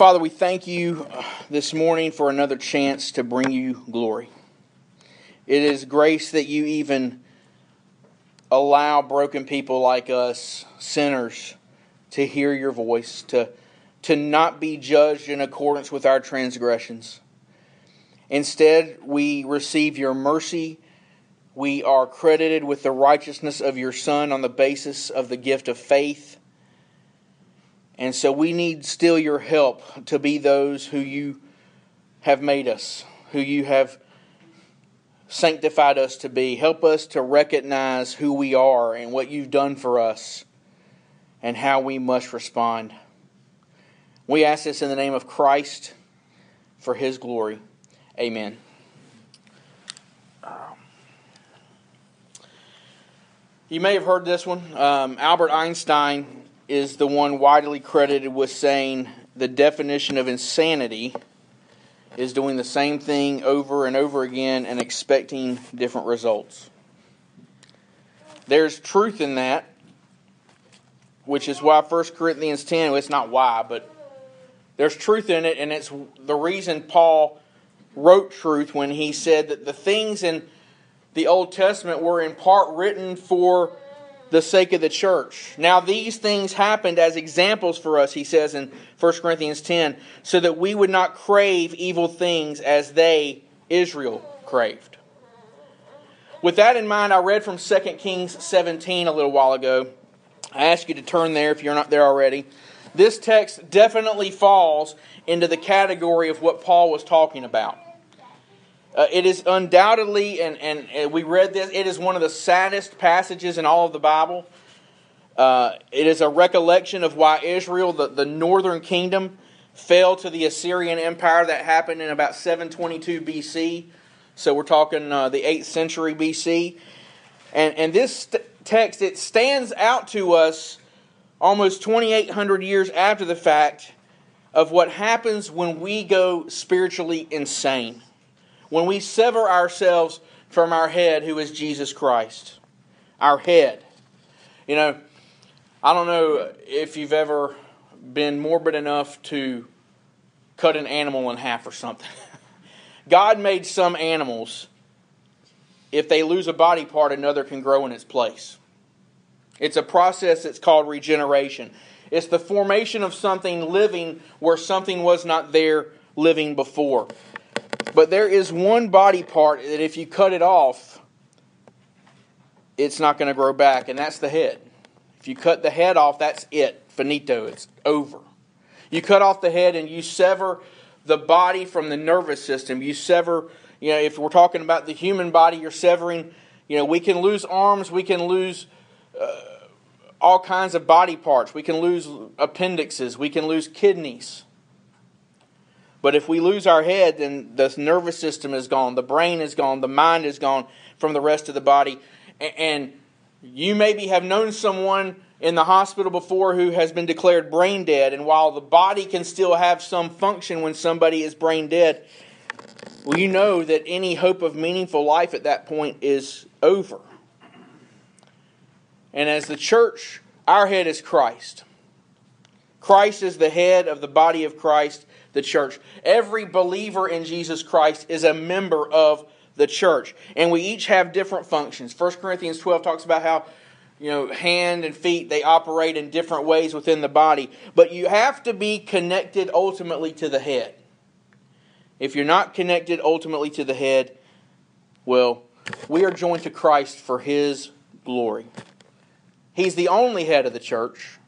Father, we thank you uh, this morning for another chance to bring you glory. It is grace that you even allow broken people like us, sinners, to hear your voice, to, to not be judged in accordance with our transgressions. Instead, we receive your mercy. We are credited with the righteousness of your Son on the basis of the gift of faith. And so we need still your help to be those who you have made us, who you have sanctified us to be. Help us to recognize who we are and what you've done for us and how we must respond. We ask this in the name of Christ for his glory. Amen. You may have heard this one. Um, Albert Einstein is the one widely credited with saying the definition of insanity is doing the same thing over and over again and expecting different results. There's truth in that, which is why 1 Corinthians 10, well, it's not why, but there's truth in it, and it's the reason Paul wrote truth when he said that the things in the Old Testament were in part written for the sake of the church. Now, these things happened as examples for us, he says in 1 Corinthians 10, so that we would not crave evil things as they, Israel, craved. With that in mind, I read from 2 Kings 17 a little while ago. I ask you to turn there if you're not there already. This text definitely falls into the category of what Paul was talking about. Uh, it is undoubtedly, and, and, and, we read this, it is one of the saddest passages in all of the Bible. Uh, it is a recollection of why Israel, the, the northern kingdom, fell to the Assyrian Empire that happened in about 722 BC. So we're talking uh, the 8th century BC. And, and this st- text, it stands out to us almost 2,800 years after the fact of what happens when we go spiritually insane when we sever ourselves from our head, who is Jesus Christ. Our head. You know, I don't know if you've ever been morbid enough to cut an animal in half or something. God made some animals, if they lose a body part, another can grow in its place. It's a process that's called regeneration. It's the formation of something living where something was not there living before. But there is one body part that if you cut it off, it's not going to grow back, and that's the head. If you cut the head off, that's it. Finito. It's over. You cut off the head and you sever the body from the nervous system. You sever, you know, if we're talking about the human body, you're severing, you know, we can lose arms, we can lose uh, all kinds of body parts. We can lose appendixes, we can lose kidneys. But if we lose our head, then the nervous system is gone, the brain is gone, the mind is gone from the rest of the body. And you maybe have known someone in the hospital before who has been declared brain dead, and while the body can still have some function when somebody is brain dead, well, you know that any hope of meaningful life at that point is over. And as the church, our head is Christ. Christ is the head of the body of Christ, the church. Every believer in Jesus Christ is a member of the church. And we each have different functions. 1 Corinthians 12 talks about how you know hand and feet they operate in different ways within the body, but you have to be connected ultimately to the head. If you're not connected ultimately to the head, well, we are joined to Christ for his glory. He's the only head of the church.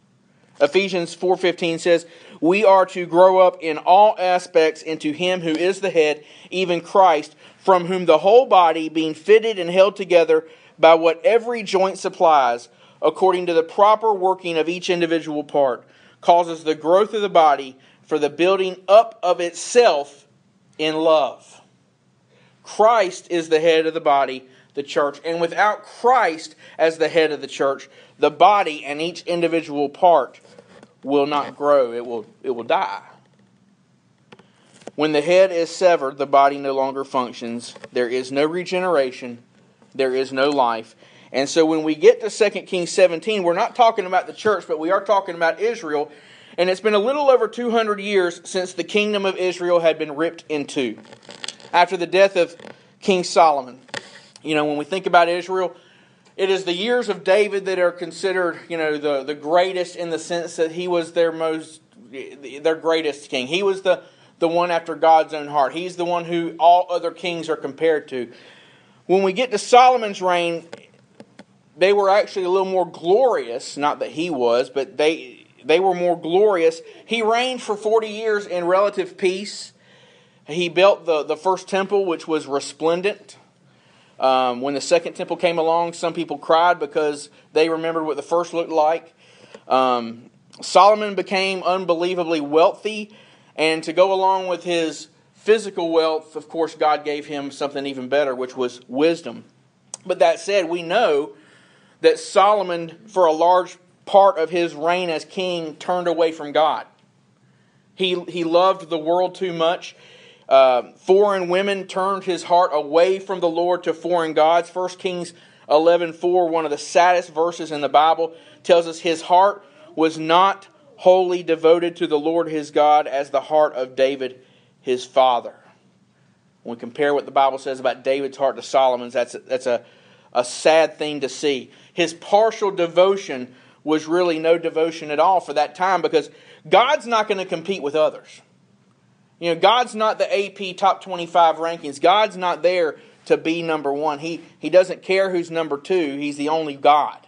Ephesians 4:15 says, "We are to grow up in all aspects into him who is the head, even Christ, from whom the whole body being fitted and held together by what every joint supplies, according to the proper working of each individual part, causes the growth of the body for the building up of itself in love." Christ is the head of the body, the church, and without Christ as the head of the church, the body and each individual part will not grow, it will, it will die. When the head is severed, the body no longer functions. There is no regeneration, there is no life. And so when we get to 2 Kings 17, we're not talking about the church, but we are talking about Israel. And it's been a little over 200 years since the kingdom of Israel had been ripped in two. After the death of King Solomon. You know, when we think about Israel, it is the years of David that are considered, you know, the, the greatest in the sense that he was their most their greatest king. He was the, the one after God's own heart. He's the one who all other kings are compared to. When we get to Solomon's reign, they were actually a little more glorious, not that he was, but they they were more glorious. He reigned for 40 years in relative peace. He built the, the first temple, which was resplendent. Um, when the second temple came along, some people cried because they remembered what the first looked like. Um, Solomon became unbelievably wealthy, and to go along with his physical wealth, of course, God gave him something even better, which was wisdom. But that said, we know that Solomon, for a large part of his reign as king, turned away from God. He, he loved the world too much. Uh, foreign women turned his heart away from the Lord to foreign gods. 1 Kings 11 4, one of the saddest verses in the Bible, tells us his heart was not wholly devoted to the Lord his God as the heart of David his father. When we compare what the Bible says about David's heart to Solomon's, that's a, that's a, a sad thing to see. His partial devotion was really no devotion at all for that time because God's not going to compete with others. You know, God's not the AP top 25 rankings. God's not there to be number one. He, he doesn't care who's number two, He's the only God.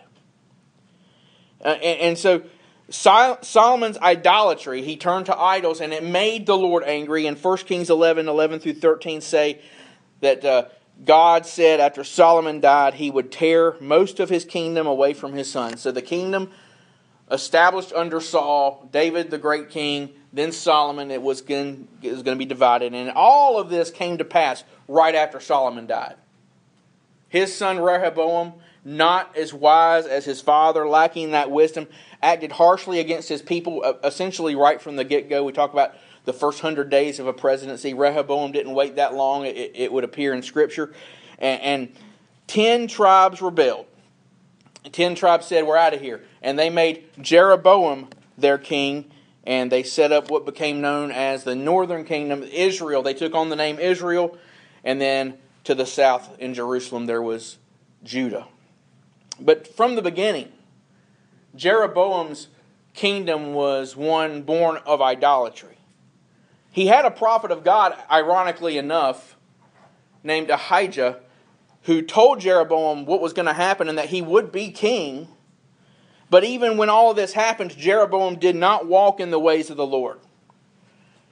Uh, and, and, so Solomon's idolatry, he turned to idols, and it made the Lord angry. And 1 Kings 11 11 through 13 say that uh, God said after Solomon died, he would tear most of his kingdom away from his son. So the kingdom established under Saul, David the great king, then Solomon, it was going, it was going to be divided. And all of this came to pass right after Solomon died. His son Rehoboam, not as wise as his father, lacking that wisdom, acted harshly against his people, essentially right from the get go. We talk about the first hundred days of a presidency. Rehoboam didn't wait that long, it, it would appear in Scripture. And, and ten tribes rebelled. Ten tribes said, We're out of here. And they made Jeroboam their king and they set up what became known as the northern kingdom, of Israel. They took on the name Israel, and then to the south in Jerusalem there was Judah. But from the beginning, Jeroboam's kingdom was one born of idolatry. He had a prophet of God, ironically enough, named Ahijah, who told Jeroboam what was going to happen and that he would be king but even when all of this happened, Jeroboam did not walk in the ways of the Lord.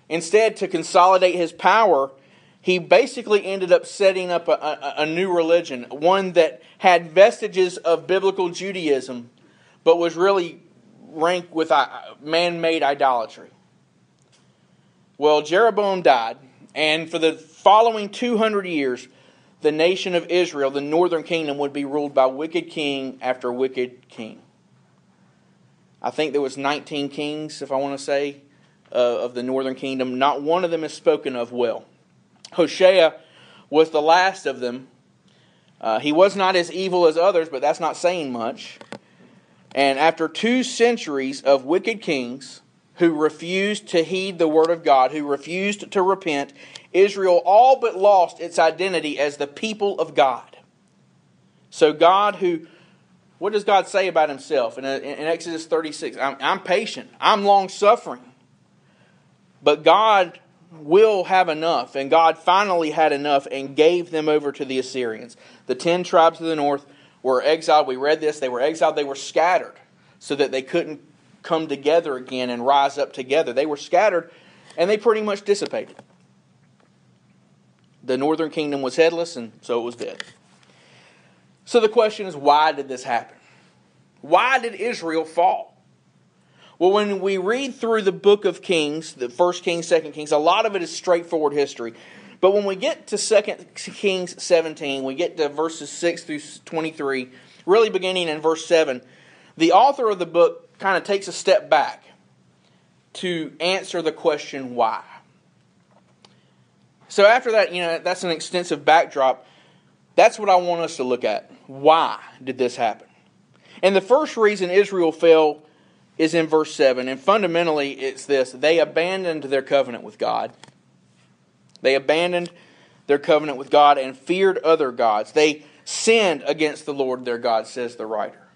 Instead, to consolidate his power, he basically ended up setting up a, a, a new religion, one that had vestiges of biblical Judaism, but was really ranked with uh, man made idolatry. Well, Jeroboam died, and for the following 200 years, the nation of Israel, the northern kingdom, would be ruled by wicked king after wicked king. I think there was 19 kings, if I want to say, uh, of the northern kingdom. Not one of them is spoken of well. Hoshea was the last of them. Uh, he was not as evil as others, but that's not saying much. And after two centuries of wicked kings who refused to heed the word of God, who refused to repent, Israel all but lost its identity as the people of God. So God, who what does God say about himself in, in Exodus 36? I'm, I'm patient, I'm long suffering. But God will have enough, and God finally had enough and gave them over to the Assyrians. The ten tribes of the north were exiled. We read this. They were exiled, they were scattered so that they couldn't come together again and rise up together. They were scattered and they pretty much dissipated. The northern kingdom was headless, and so it was dead. So the question is why did this happen? Why did Israel fall? Well, when we read through the book of Kings, the first Kings, second Kings, a lot of it is straightforward history. But when we get to second Kings 17, we get to verses 6 through 23, really beginning in verse 7, the author of the book kind of takes a step back to answer the question why. So after that, you know, that's an extensive backdrop. That's what I want us to look at. Why did this happen? And the first reason Israel fell is in verse 7. And fundamentally, it's this they abandoned their covenant with God. They abandoned their covenant with God and feared other gods. They sinned against the Lord their God, says the writer.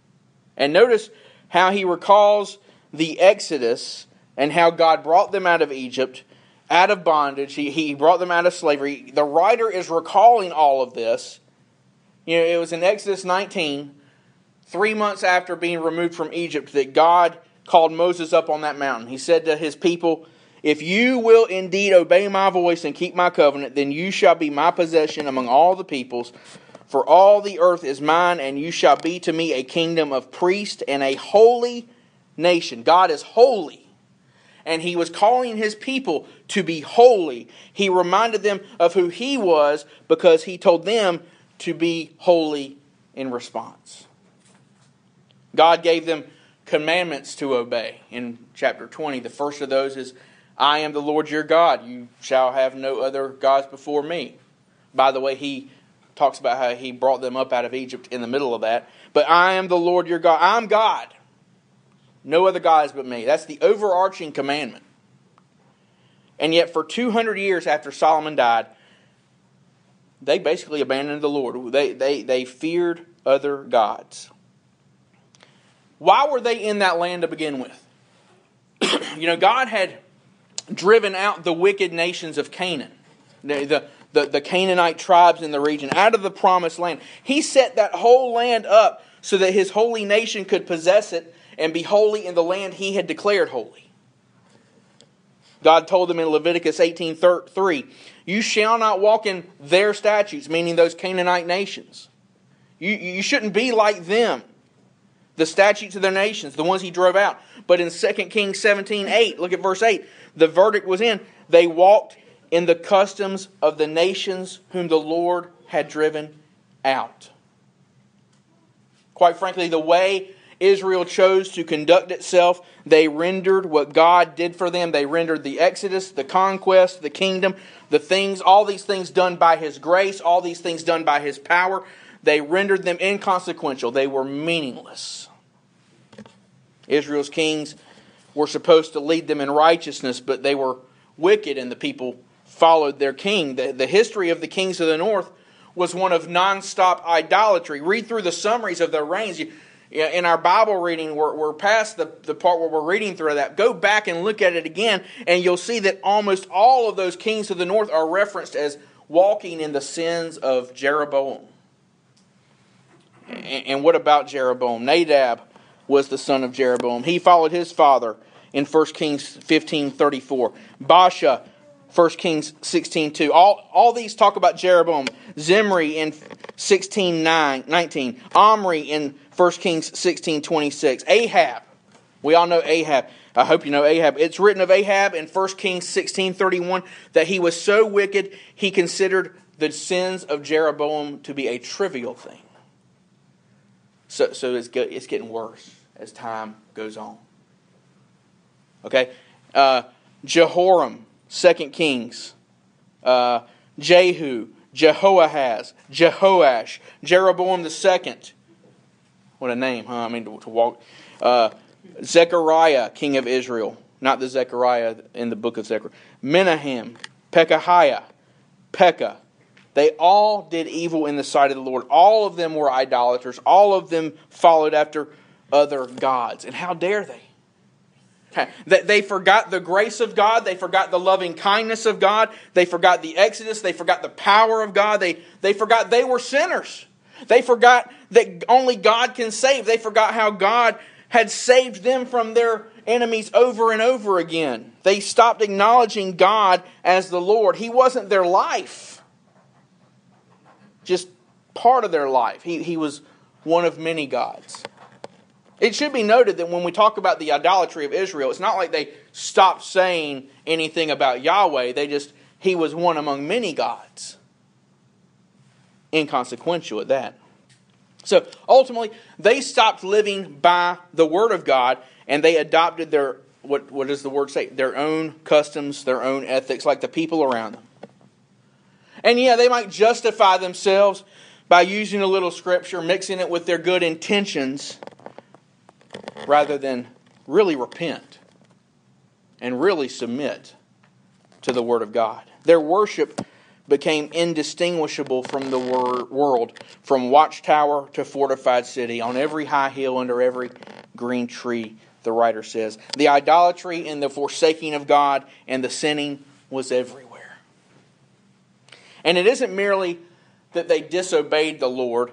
And notice how he recalls the Exodus and how God brought them out of Egypt, out of bondage. He, he brought them out of slavery. The writer is recalling all of this. You know, it was in Exodus 19, three months after being removed from Egypt, that God called Moses up on that mountain. He said to his people, If you will indeed obey my voice and keep my covenant, then you shall be my possession among all the peoples. For all the earth is mine, and you shall be to me a kingdom of priests and a holy nation. God is holy. And he was calling his people to be holy. He reminded them of who he was because he told them to be holy in response. God gave them commandments to obey. In chapter 20, the first of those is I am the Lord your God. You shall have no other gods before me. By the way, he talks about how he brought them up out of Egypt in the middle of that. But I am the Lord your God. I'm God. No other gods but me. That's the overarching commandment. And yet, for 200 years after Solomon died, they basically abandoned the Lord. They, they, they feared other gods. Why were they in that land to begin with? you know, God had driven out the wicked nations of Canaan, the, the, the, Canaanite tribes in the region, out of the promised land. He set that whole land up so that his holy nation could possess it and be holy in the land he had declared holy. God told them in Leviticus 18:3, "You shall not walk in their statutes," meaning those Canaanite nations. You, you shouldn't be like them the statutes of their nations, the ones he drove out. But in 2 Kings 17 8, look at verse 8, the verdict was in. They walked in the customs of the nations whom the Lord had driven out. Quite frankly, the way Israel chose to conduct itself, they rendered what God did for them. They rendered the Exodus, the conquest, the kingdom, the things, all these things done by His grace, all these things done by His power, they rendered them inconsequential. They were meaningless. Israel's kings were supposed to lead them in righteousness, but they were wicked, and the people followed their king. The, the history of the kings of the north was one of nonstop idolatry. Read through the summaries of their reigns. You, in our Bible reading, we're, we're past the, the part where we're reading through that. Go back and look at it again, and you'll see that almost all of those kings of the north are referenced as walking in the sins of Jeroboam. And, and what about Jeroboam? Nadab was the son of Jeroboam. He followed his father in 1 Kings 15 34. Baasha, 1 Kings 16 2. All, all these talk about Jeroboam. Zimri in 16 9, 19. Omri in 1 Kings 16 26. Ahab. We all know Ahab. I hope you know Ahab. It's written of Ahab in 1 Kings 16 31 that he was so wicked he considered the sins of Jeroboam to be a trivial thing. So, so it's, it's getting worse as time goes on. Okay? Uh, Jehoram, 2 Kings. Uh, Jehu, Jehoahaz, Jehoash, Jeroboam the second. What a name, huh? I mean, to, to walk. Uh, Zechariah, king of Israel. Not the Zechariah in the book of Zechariah. Menahem, Pekahiah, Pekah, they all did evil in the sight of the Lord. All of them were idolaters. All of them followed after other gods. And how dare they? They forgot the grace of God, they forgot the loving kindness of God, they forgot the Exodus, they forgot the power of God, they, they forgot they were sinners. They forgot that only God can save. They forgot how God had saved them from their enemies over and over again. They stopped acknowledging God as the Lord. He wasn't their life just part of their life. He, he was one of many gods. It should be noted that when we talk about the idolatry of Israel, it's not like they stopped saying anything about Yahweh. They just, he was one among many gods. Inconsequential at that. So ultimately, they stopped living by the Word of God and they adopted their, what, what does the Word say? Their own customs, their own ethics, like the people around them. And yeah, they might justify themselves by using a little scripture, mixing it with their good intentions, rather than really repent and really submit to the Word of God. Their worship became indistinguishable from the wor- world, from watchtower to fortified city, on every high hill, under every green tree, the writer says. The idolatry and the forsaking of God and the sinning was everywhere. And it isn't merely that they disobeyed the Lord,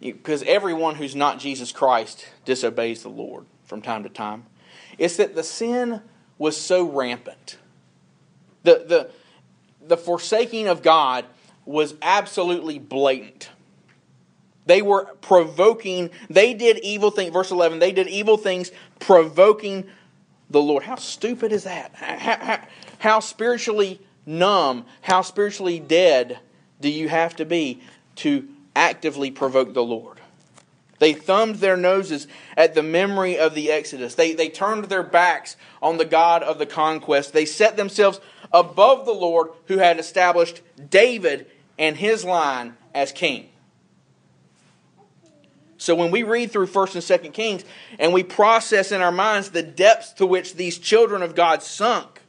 because everyone who's not Jesus Christ disobeys the Lord from time to time. It's that the sin was so rampant. The, the, the forsaking of God was absolutely blatant. They were provoking, they did evil things. Verse 11, they did evil things provoking the Lord. How stupid is that? How, how, how spiritually numb, how spiritually dead do you have to be to actively provoke the Lord? They thumbed their noses at the memory of the Exodus. They, they turned their backs on the God of the conquest. They set themselves above the Lord who had established David and his line as king. So when we read through 1st and 2nd Kings and we process in our minds the depths to which these children of God sunk,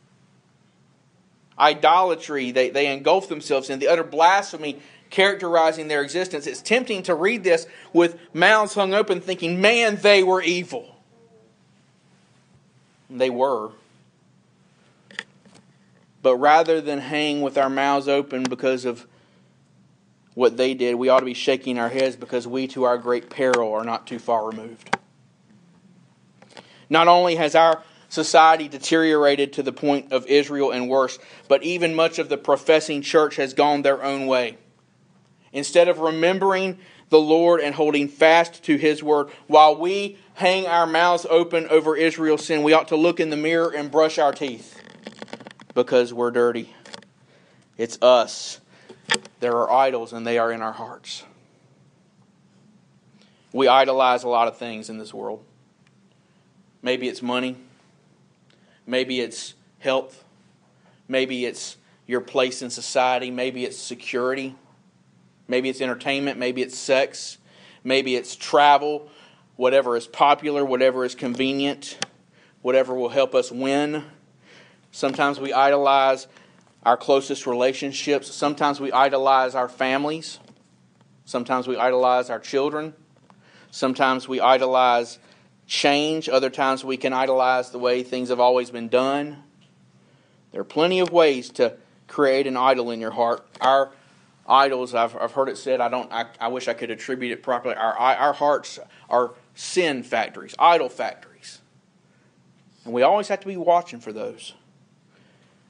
idolatry they, they engulf themselves in, the utter blasphemy characterizing their existence, it's tempting to read this with mouths hung open thinking, man, they were evil. They were. But rather than hang with our mouths open because of what they did, we ought to be shaking our heads because we, to our great peril, are not too far removed. Not only has our society deteriorated to the point of Israel and worse, but even much of the professing church has gone their own way. Instead of remembering the Lord and holding fast to His word, while we hang our mouths open over Israel's sin, we ought to look in the mirror and brush our teeth because we're dirty. It's us. There are idols, and they are in our hearts. We idolize a lot of things in this world. Maybe it's money. Maybe it's health. Maybe it's your place in society. Maybe it's security. Maybe it's entertainment. Maybe it's sex. Maybe it's travel. Whatever is popular, whatever is convenient, whatever will help us win. Sometimes we idolize our closest relationships. Sometimes we idolize our families. Sometimes we idolize our children. Sometimes we idolize change. Other times we can idolize the way things have always been done. There are plenty of ways to create an idol in your heart. Our idols, I've, I've heard it said, I, don't, I, I wish I could attribute it properly. Our, our hearts are sin factories, idol factories. And we always have to be watching for those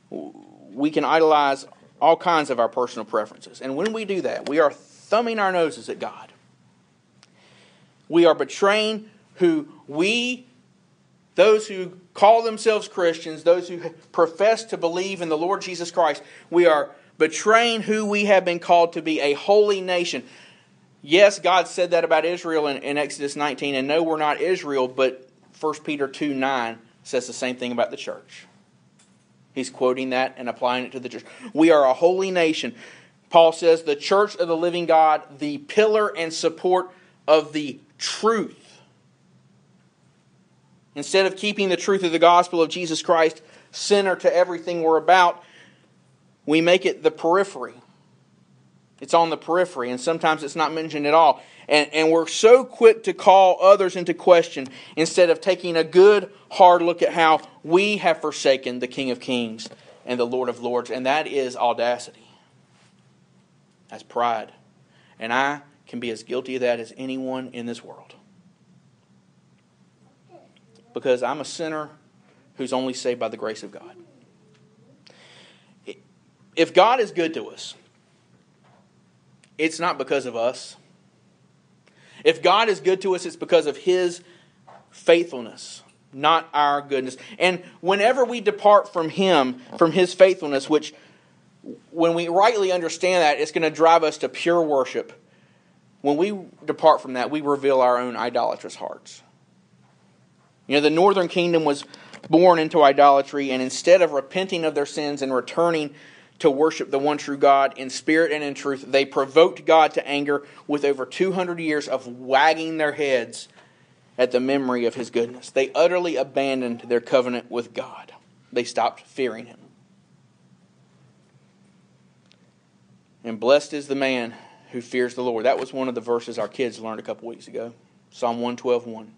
we can idolize all kinds of our personal preferences. And when we do that, we are thumbing our noses at God. We are betraying who we, those who call themselves Christians, those who profess to believe in the Lord Jesus Christ, we are betraying who we have been called to be a holy nation. Yes, God said that about Israel in, in Exodus 19, and no, we're not Israel, but 1 Peter 2 9 says the same thing about the church. He's quoting that and applying it to the church. We are a holy nation. Paul says, the church of the living God, the pillar and support of the truth. Instead of keeping the truth of the gospel of Jesus Christ center to everything we're about, we make it the periphery. It's on the periphery, and sometimes it's not mentioned at all. And, and we're so quick to call others into question instead of taking a good, hard look at how we have forsaken the King of Kings and the Lord of Lords. And that is audacity. That's pride. And I can be as guilty of that as anyone in this world. Because I'm a sinner who's only saved by the grace of God. If God is good to us, it's not because of us. If God is good to us, it's because of His faithfulness, not our goodness. And whenever we depart from Him, from His faithfulness, which when we rightly understand that, it's going to drive us to pure worship. When we depart from that, we reveal our own idolatrous hearts. You know, the northern kingdom was born into idolatry, and instead of repenting of their sins and returning to worship the one true God in spirit and in truth. They provoked God to anger with over 200 years of wagging their heads at the memory of his goodness. They utterly abandoned their covenant with God. They stopped fearing him. And blessed is the man who fears the Lord. That was one of the verses our kids learned a couple weeks ago. Psalm 112 1.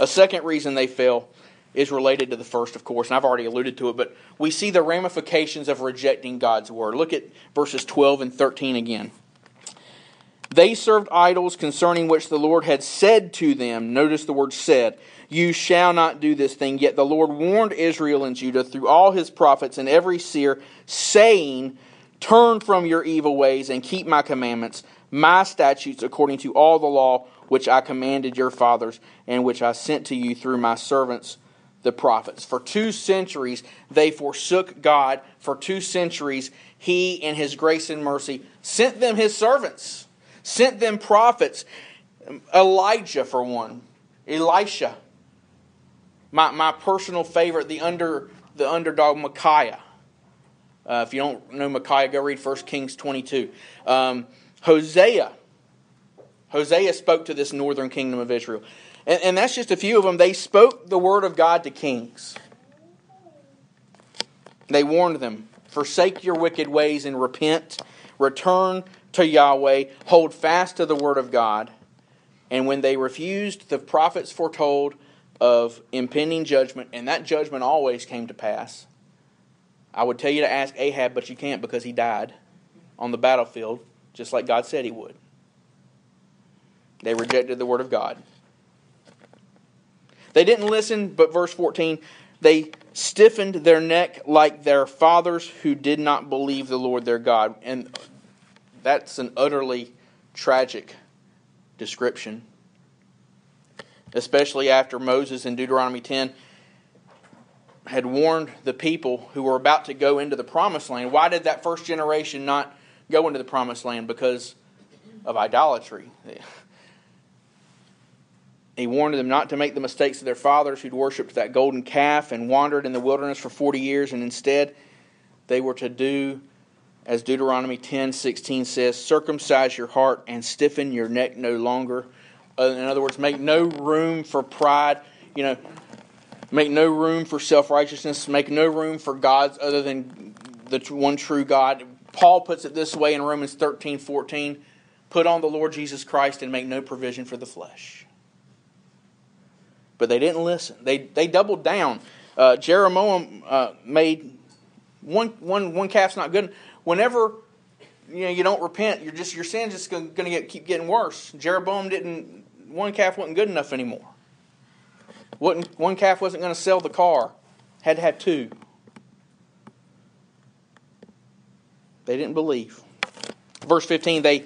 A second reason they fell is related to the first, of course, and I've already alluded to it, but we see the ramifications of rejecting God's word. Look at verses 12 and 13 again. They served idols concerning which the Lord had said to them, notice the word said, You shall not do this thing. Yet the Lord warned Israel and Judah through all his prophets and every seer, saying, Turn from your evil ways and keep my commandments, my statutes, according to all the law which I commanded your fathers, and which I sent to you through my servants the prophets. For two centuries, they forsook God. For two centuries, He, in His grace and mercy, sent them His servants sent them prophets. Elijah, for one, Elisha. My, my personal favorite, the under the underdog Micaiah. Uh, if you don't know Micaiah, go read 1 Kings 22. Um, Hosea. Hosea spoke to this northern kingdom of Israel. And, and that's just a few of them. They spoke the word of God to kings. They warned them forsake your wicked ways and repent. Return to Yahweh, hold fast to the word of God. And when they refused, the prophets foretold of impending judgment, and that judgment always came to pass. I would tell you to ask Ahab, but you can't because he died on the battlefield, just like God said he would. They rejected the word of God. They didn't listen, but verse 14, they stiffened their neck like their fathers who did not believe the Lord their God. And that's an utterly tragic description, especially after Moses in Deuteronomy 10 had warned the people who were about to go into the promised land. Why did that first generation not go into the promised land? Because of idolatry. He warned them not to make the mistakes of their fathers who'd worshipped that golden calf and wandered in the wilderness for 40 years, and instead they were to do as Deuteronomy 10:16 says, circumcise your heart and stiffen your neck no longer. Uh, in other words, make no room for pride, you know, make no room for self-righteousness, make no room for gods other than the one true God. Paul puts it this way in Romans 13:14, put on the Lord Jesus Christ and make no provision for the flesh. But they didn't listen. They they doubled down. Uh, Jeroboam uh, made one, one, one calf's not good whenever you know you don't repent, you're just your sin's just going to get keep getting worse. Jeroboam didn't one calf wasn't good enough anymore. not one calf wasn't going to sell the car. Had to have two. They didn't believe. Verse 15, they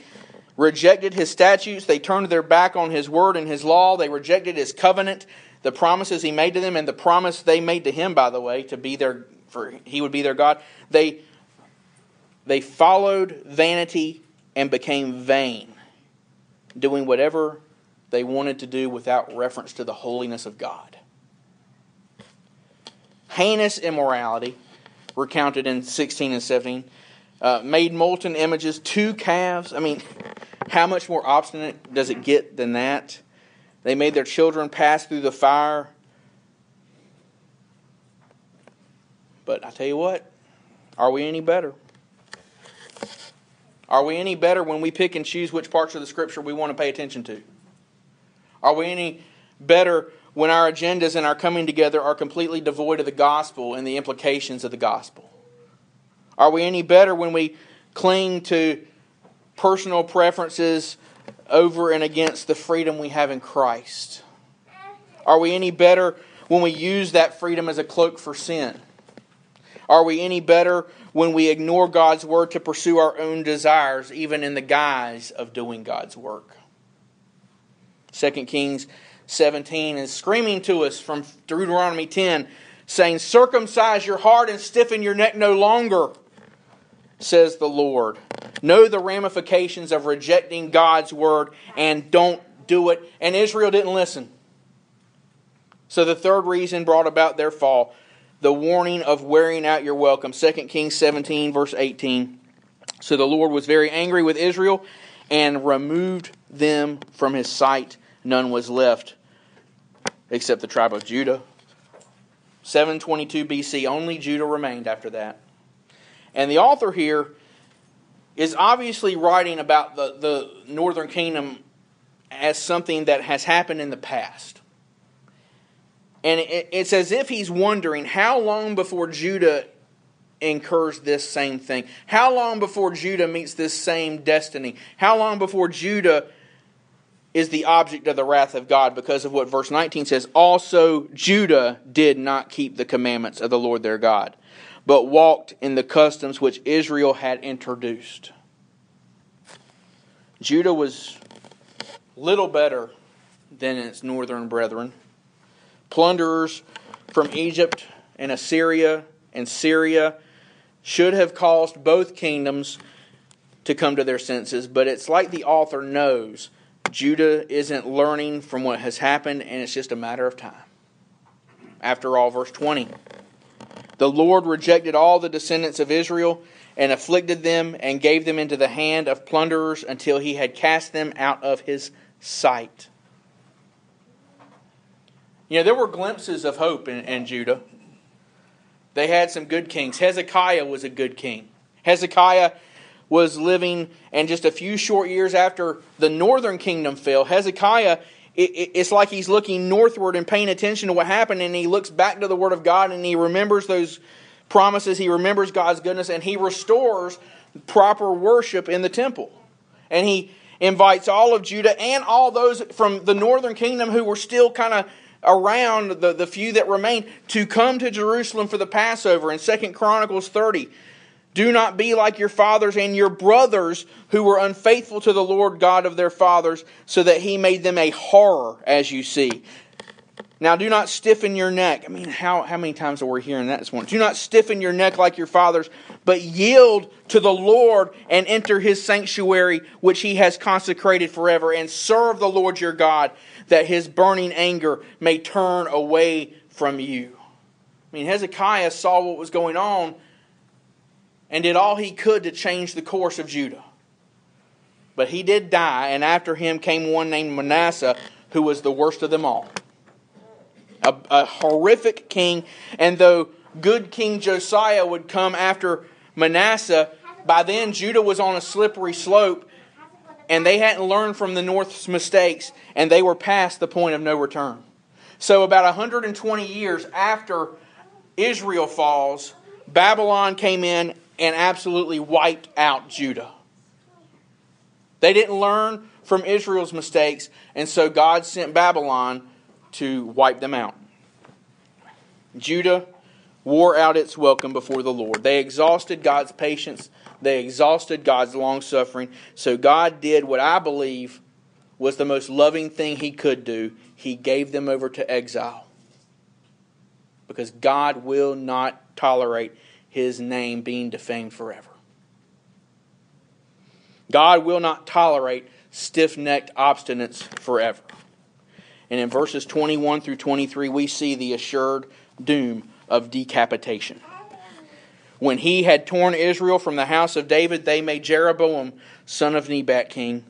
rejected his statutes. They turned their back on his word and his law. They rejected his covenant, the promises he made to them, and the promise they made to him, by the way, to be their for he would be their God. They they followed vanity and became vain, doing whatever they wanted to do without reference to the holiness of God. Heinous immorality, recounted in 16 and 17, uh, made molten images, two calves. I mean, how much more obstinate does it get than that? They made their children pass through the fire. But I tell you what, are we any better? Are we any better when we pick and choose which parts of the scripture we want to pay attention to? Are we any better when our agendas and our coming together are completely devoid of the gospel and the implications of the gospel? Are we any better when we cling to personal preferences over and against the freedom we have in Christ? Are we any better when we use that freedom as a cloak for sin? Are we any better when we ignore God's word to pursue our own desires, even in the guise of doing God's work? 2 Kings 17 is screaming to us from Deuteronomy 10, saying, Circumcise your heart and stiffen your neck no longer, says the Lord. Know the ramifications of rejecting God's word and don't do it. And Israel didn't listen. So the third reason brought about their fall the warning of wearing out your welcome. 2 Kings 17, verse 18. So the Lord was very angry with Israel and removed them from his sight. none was left except the tribe of Judah. 722 BC, only Judah remained after that. And the author here is obviously writing about the, the northern kingdom as something that has happened in the past. And it, it's as if he's wondering how long before Judah incurs this same thing? How long before Judah meets this same destiny? How long before Judah is the object of the wrath of God because of what verse 19 says? Also, Judah did not keep the commandments of the Lord their God, but walked in the customs which Israel had introduced. Judah was little better than its northern brethren. Plunderers from Egypt and Assyria and Syria should have caused both kingdoms to come to their senses, but it's like the author knows Judah isn't learning from what has happened, and it's just a matter of time. After all, verse 20 The Lord rejected all the descendants of Israel and afflicted them and gave them into the hand of plunderers until he had cast them out of his sight. You know, there were glimpses of hope in, in Judah. They had some good kings. Hezekiah was a good king. Hezekiah was living, and just a few short years after the northern kingdom fell, Hezekiah, it's like he's looking northward and paying attention to what happened, and he looks back to the Word of God and he remembers those promises, he remembers God's goodness, and he restores proper worship in the temple. And he invites all of Judah and all those from the northern kingdom who were still kind of around the, the few that remain to come to Jerusalem for the Passover in Second Chronicles 30. Do not be like your fathers and your brothers who were unfaithful to the Lord God of their fathers, so that he made them a horror, as you see. Now, do not stiffen your neck. I mean, how, how many times are we hearing that this morning? Do not stiffen your neck like your fathers, but yield to the Lord and enter his sanctuary, which he has consecrated forever, and serve the Lord your God, that his burning anger may turn away from you. I mean, Hezekiah saw what was going on and did all he could to change the course of Judah. But he did die, and after him came one named Manasseh, who was the worst of them all a, a horrific king. And though good King Josiah would come after Manasseh, by then Judah was on a slippery slope and they hadn't learned from the North's mistakes and they were past the point of no return. So, about 120 years after Israel falls, Babylon came in and absolutely wiped out Judah. They didn't learn from Israel's mistakes, and so God sent Babylon to wipe them out. Judah wore out its welcome before the Lord. They exhausted God's patience, they exhausted God's long suffering. So God did what I believe was the most loving thing He could do. He gave them over to exile. Because God will not tolerate His name being defamed forever. God will not tolerate stiff necked obstinance forever. And in verses 21 through 23, we see the assured doom of decapitation. When he had torn Israel from the house of David, they made Jeroboam, son of Nebat, king.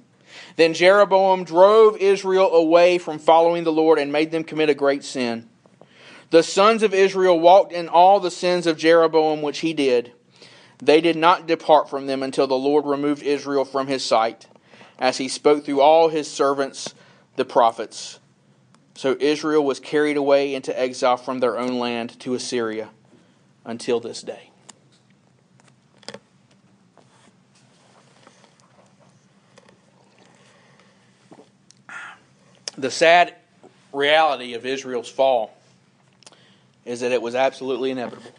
Then Jeroboam drove Israel away from following the Lord and made them commit a great sin. The sons of Israel walked in all the sins of Jeroboam which he did. They did not depart from them until the Lord removed Israel from his sight, as he spoke through all his servants, the prophets. So Israel was carried away into exile from their own land to Assyria until this day. The sad reality of Israel's fall is that it was absolutely inevitable.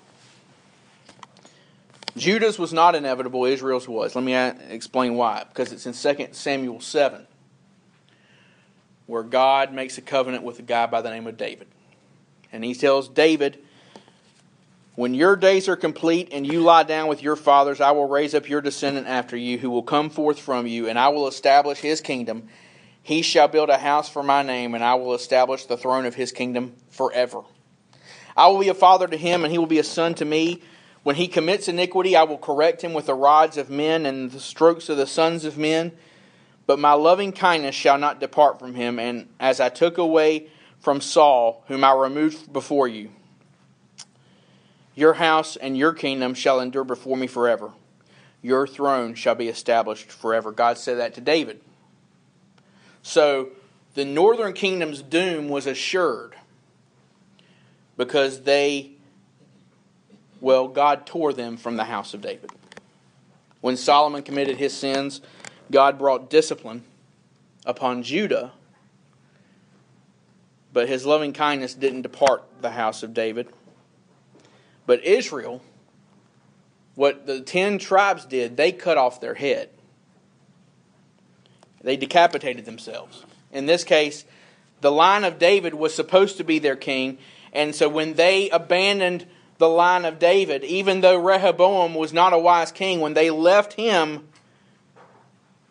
Judah's was not inevitable, Israel's was. Let me explain why. Because it's in 2 Samuel 7 where God makes a covenant with a guy by the name of David. And he tells David, When your days are complete and you lie down with your fathers, I will raise up your descendant after you, who will come forth from you, and I will establish his kingdom. He shall build a house for my name, and I will establish the throne of his kingdom forever. I will be a father to him, and he will be a son to me. When he commits iniquity, I will correct him with the rods of men and the strokes of the sons of men. But my loving kindness shall not depart from him, and as I took away from Saul, whom I removed before you, your house and your kingdom shall endure before me forever. Your throne shall be established forever. God said that to David. So the northern kingdom's doom was assured because they, well, God tore them from the house of David. When Solomon committed his sins, God brought discipline upon Judah, but his loving kindness didn't depart the house of David. But Israel, what the ten tribes did, they cut off their head. They decapitated themselves. In this case, the line of David was supposed to be their king, and so when they abandoned the line of David, even though Rehoboam was not a wise king, when they left him,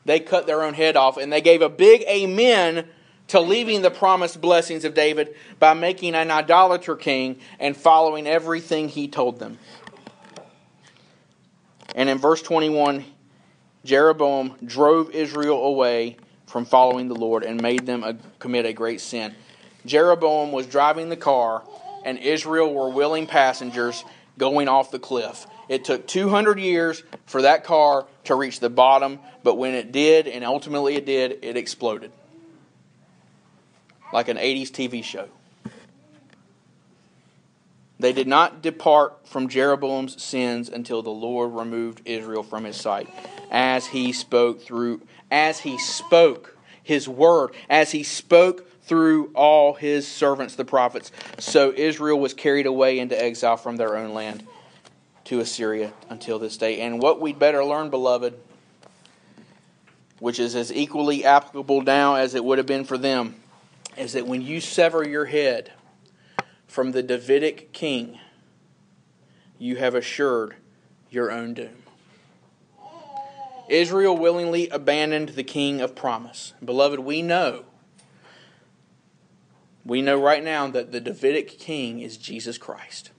they cut their own head off, and they gave a big amen to leaving the promised blessings of David by making an idolater king and following everything he told them. And in verse 21, Jeroboam drove Israel away from following the Lord and made them a, commit a great sin. Jeroboam was driving the car, and Israel were willing passengers going off the cliff. It took 200 years for that car to reach the bottom, but when it did, and ultimately it did, it exploded. Like an 80s TV show. They did not depart from Jeroboam's sins until the Lord removed Israel from his sight, as he spoke through as he spoke his word, as he spoke through all his servants the prophets. So Israel was carried away into exile from their own land to Assyria until this day. And what we'd better learn, beloved, which is as equally applicable now as it would have been for them, is that when you sever your head from the Davidic king, you have assured your own doom. Israel willingly abandoned the king of promise. Beloved, we know, we no right now that the Davidic king is Jesus Christ.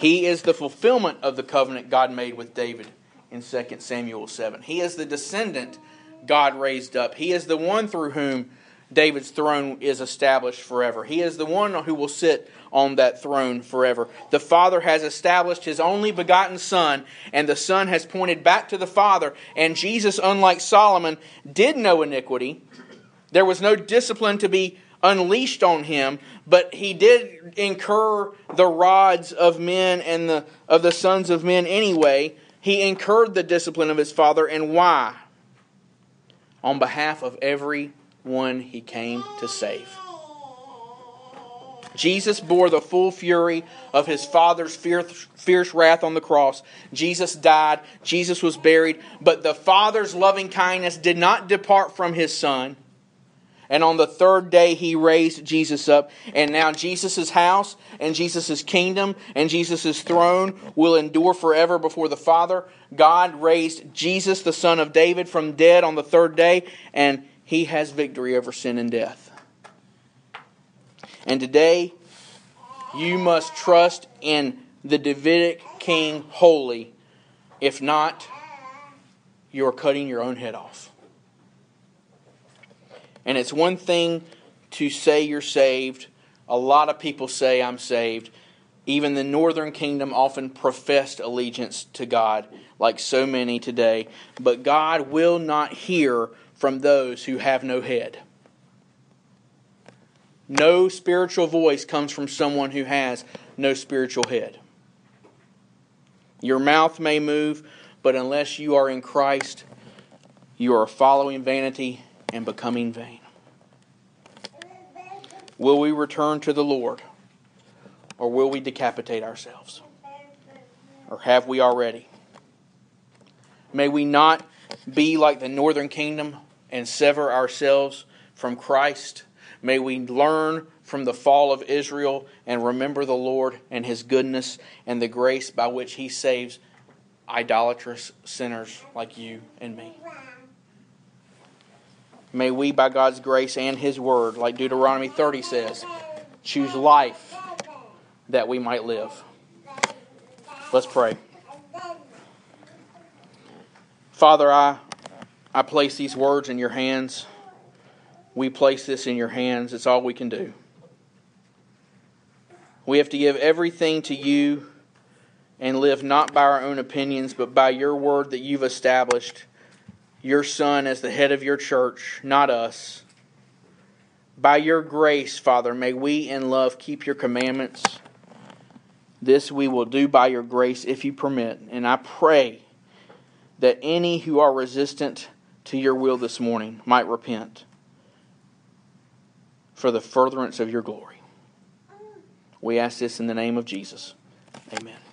He is the fulfillment of the covenant God made with David in 2 Samuel 7. He is the descendant God raised up. He is the one through whom David's throne is established forever. He is the one who will sit on that throne forever. The Father has established His only begotten Son, and the Son has pointed back to the Father. And Jesus, unlike Solomon, did know iniquity. There was no discipline to be unleashed on him, but he did incur the rods of men and the of the sons of men anyway. He incurred the discipline of his father, and why? On behalf of every one he came to save. Jesus bore the full fury of his Father's fierce, fierce wrath on the cross. Jesus died. Jesus was buried. But the Father's loving kindness did not depart from his Son. And on the third day, he raised Jesus up. And now Jesus' house and Jesus' kingdom and Jesus' throne will endure forever before the Father. God raised Jesus, the Son of David, from dead on the third day. And he has victory over sin and death. And today, you must trust in the Davidic king wholly. If not, you are cutting your own head off. And it's one thing to say you're saved. A lot of people say I'm saved. Even the northern kingdom often professed allegiance to God, like so many today. But God will not hear from those who have no head. No spiritual voice comes from someone who has no spiritual head. Your mouth may move, but unless you are in Christ, you are following vanity and becoming vain. Will we return to the Lord, or will we decapitate ourselves? Or have we already? May we not be like the northern kingdom and sever ourselves from Christ. May we learn from the fall of Israel and remember the Lord and his goodness and the grace by which he saves idolatrous sinners like you and me. May we, by God's grace and his word, like Deuteronomy 30 says, choose life that we might live. Let's pray. Father, I I place these words in your hands. We place this in your hands. It's all we can do. We have to give everything to you and live not by our own opinions, but by your word that you've established, your Son as the head of your church, not us. By your grace, Father, may we in love keep your commandments. This we will do by your grace if you permit. And I pray that any who are resistant to your will this morning might repent for the furtherance of your glory. We ask this in the name of Jesus. Amen.